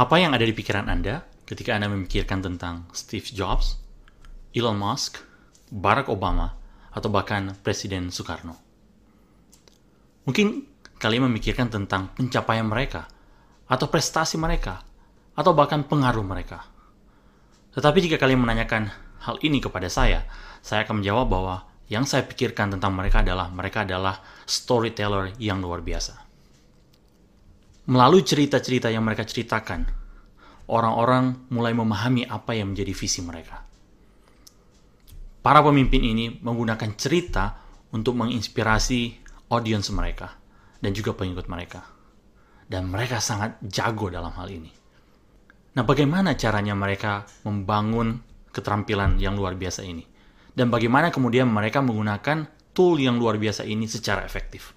Apa yang ada di pikiran Anda ketika Anda memikirkan tentang Steve Jobs, Elon Musk, Barack Obama, atau bahkan Presiden Soekarno? Mungkin kalian memikirkan tentang pencapaian mereka, atau prestasi mereka, atau bahkan pengaruh mereka. Tetapi jika kalian menanyakan hal ini kepada saya, saya akan menjawab bahwa yang saya pikirkan tentang mereka adalah mereka adalah storyteller yang luar biasa. Melalui cerita-cerita yang mereka ceritakan, orang-orang mulai memahami apa yang menjadi visi mereka. Para pemimpin ini menggunakan cerita untuk menginspirasi audiens mereka dan juga pengikut mereka. Dan mereka sangat jago dalam hal ini. Nah, bagaimana caranya mereka membangun keterampilan yang luar biasa ini? Dan bagaimana kemudian mereka menggunakan tool yang luar biasa ini secara efektif?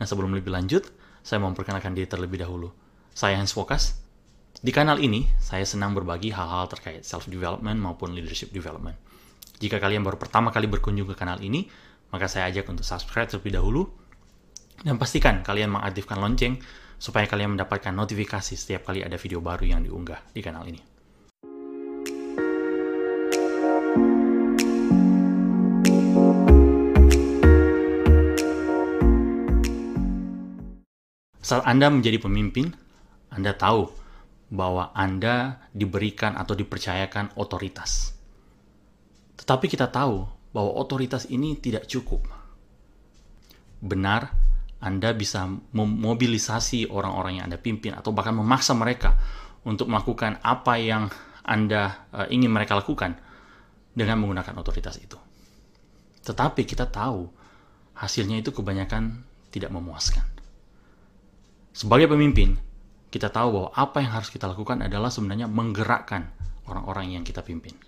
Nah, sebelum lebih lanjut, saya memperkenalkan diri terlebih dahulu. Saya Hans Fokas. Di kanal ini, saya senang berbagi hal-hal terkait self-development maupun leadership development. Jika kalian baru pertama kali berkunjung ke kanal ini, maka saya ajak untuk subscribe terlebih dahulu dan pastikan kalian mengaktifkan lonceng supaya kalian mendapatkan notifikasi setiap kali ada video baru yang diunggah di kanal ini. Saat Anda menjadi pemimpin, Anda tahu bahwa Anda diberikan atau dipercayakan otoritas. Tetapi kita tahu bahwa otoritas ini tidak cukup. Benar, anda bisa memobilisasi orang-orang yang Anda pimpin atau bahkan memaksa mereka untuk melakukan apa yang Anda uh, ingin mereka lakukan dengan menggunakan otoritas itu. Tetapi kita tahu hasilnya itu kebanyakan tidak memuaskan. Sebagai pemimpin, kita tahu bahwa apa yang harus kita lakukan adalah sebenarnya menggerakkan orang-orang yang kita pimpin.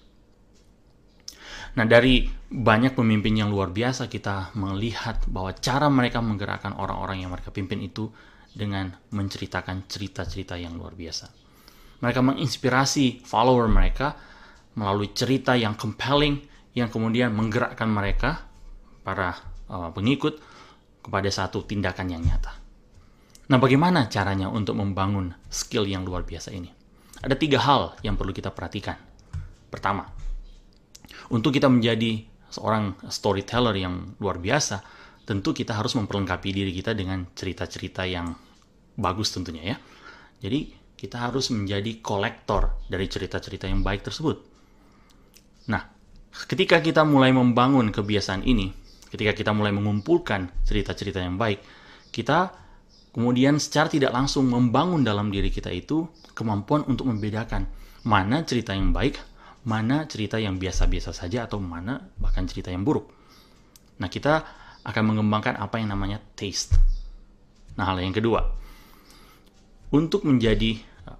Nah, dari banyak pemimpin yang luar biasa kita melihat bahwa cara mereka menggerakkan orang-orang yang mereka pimpin itu dengan menceritakan cerita-cerita yang luar biasa. Mereka menginspirasi follower mereka melalui cerita yang compelling yang kemudian menggerakkan mereka para uh, pengikut kepada satu tindakan yang nyata. Nah, bagaimana caranya untuk membangun skill yang luar biasa ini? Ada tiga hal yang perlu kita perhatikan. Pertama, untuk kita menjadi seorang storyteller yang luar biasa, tentu kita harus memperlengkapi diri kita dengan cerita-cerita yang bagus tentunya ya. Jadi kita harus menjadi kolektor dari cerita-cerita yang baik tersebut. Nah, ketika kita mulai membangun kebiasaan ini, ketika kita mulai mengumpulkan cerita-cerita yang baik, kita kemudian secara tidak langsung membangun dalam diri kita itu kemampuan untuk membedakan mana cerita yang baik mana cerita yang biasa-biasa saja atau mana bahkan cerita yang buruk. Nah, kita akan mengembangkan apa yang namanya taste. Nah, hal yang kedua, untuk menjadi uh,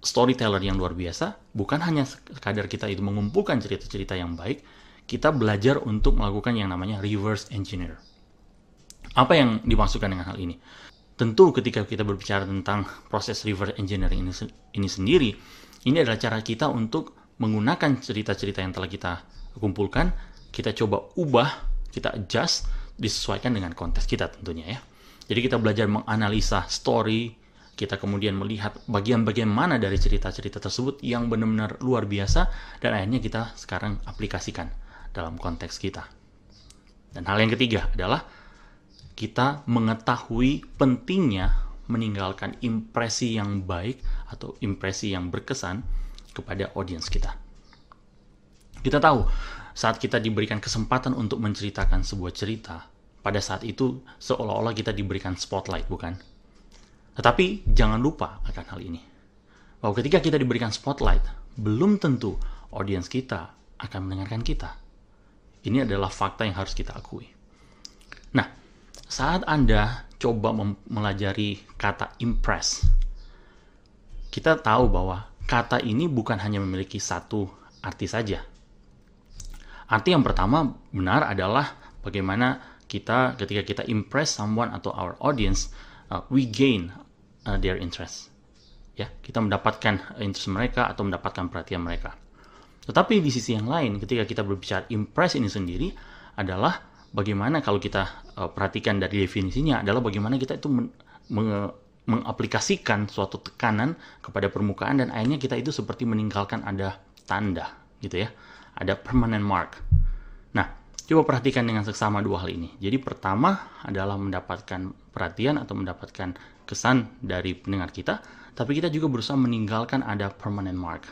storyteller yang luar biasa, bukan hanya sekadar kita itu mengumpulkan cerita-cerita yang baik, kita belajar untuk melakukan yang namanya reverse engineer. Apa yang dimaksudkan dengan hal ini? Tentu ketika kita berbicara tentang proses reverse engineering ini, ini sendiri, ini adalah cara kita untuk menggunakan cerita-cerita yang telah kita kumpulkan, kita coba ubah, kita adjust, disesuaikan dengan konteks kita tentunya ya. Jadi kita belajar menganalisa story, kita kemudian melihat bagian-bagian mana dari cerita-cerita tersebut yang benar-benar luar biasa dan akhirnya kita sekarang aplikasikan dalam konteks kita. Dan hal yang ketiga adalah kita mengetahui pentingnya meninggalkan impresi yang baik atau impresi yang berkesan kepada audiens kita. Kita tahu, saat kita diberikan kesempatan untuk menceritakan sebuah cerita, pada saat itu seolah-olah kita diberikan spotlight, bukan? Tetapi jangan lupa akan hal ini. Bahwa ketika kita diberikan spotlight, belum tentu audiens kita akan mendengarkan kita. Ini adalah fakta yang harus kita akui. Nah, saat Anda coba mempelajari kata impress, kita tahu bahwa kata ini bukan hanya memiliki satu arti saja. Arti yang pertama benar adalah bagaimana kita ketika kita impress someone atau our audience, uh, we gain uh, their interest. Ya, kita mendapatkan interest mereka atau mendapatkan perhatian mereka. Tetapi di sisi yang lain, ketika kita berbicara impress ini sendiri adalah bagaimana kalau kita uh, perhatikan dari definisinya adalah bagaimana kita itu men mengaplikasikan suatu tekanan kepada permukaan dan akhirnya kita itu seperti meninggalkan ada tanda gitu ya. Ada permanent mark. Nah coba perhatikan dengan seksama dua hal ini. Jadi pertama adalah mendapatkan perhatian atau mendapatkan kesan dari pendengar kita tapi kita juga berusaha meninggalkan ada permanent mark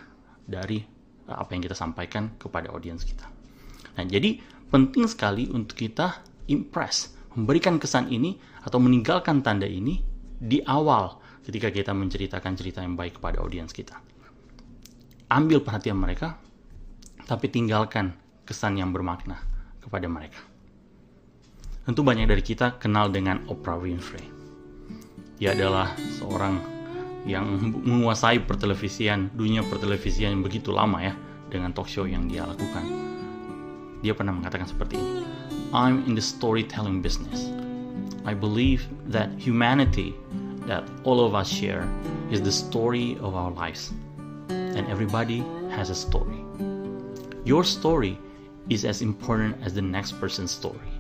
dari uh, apa yang kita sampaikan kepada audiens kita. Nah jadi penting sekali untuk kita impress memberikan kesan ini atau meninggalkan tanda ini di awal ketika kita menceritakan cerita yang baik kepada audiens kita. Ambil perhatian mereka, tapi tinggalkan kesan yang bermakna kepada mereka. Tentu banyak dari kita kenal dengan Oprah Winfrey. Dia adalah seorang yang menguasai pertelevisian, dunia pertelevisian yang begitu lama ya, dengan talk show yang dia lakukan. Dia pernah mengatakan seperti ini, I'm in the storytelling business. I believe that humanity that all of us share is the story of our lives. And everybody has a story. Your story is as important as the next person's story.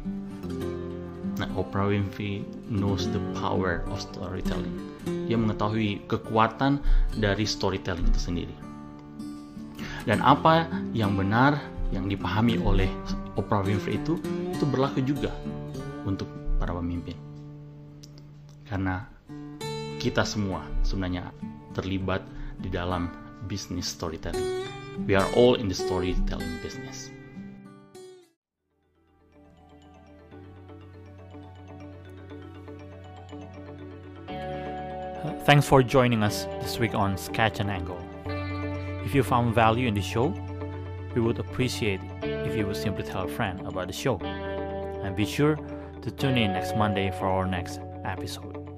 Nah, Oprah Winfrey knows the power of storytelling. Dia mengetahui kekuatan dari storytelling itu sendiri. Dan apa yang benar yang dipahami oleh Oprah Winfrey itu itu berlaku juga untuk para pemimpin. Karena kita semua sebenarnya terlibat di dalam bisnis storytelling. We are all in the storytelling business. Thanks for joining us this week on Sketch and Angle. If you found value in the show, we would appreciate if you would simply tell a friend about the show. And be sure to tune in next Monday for our next episode.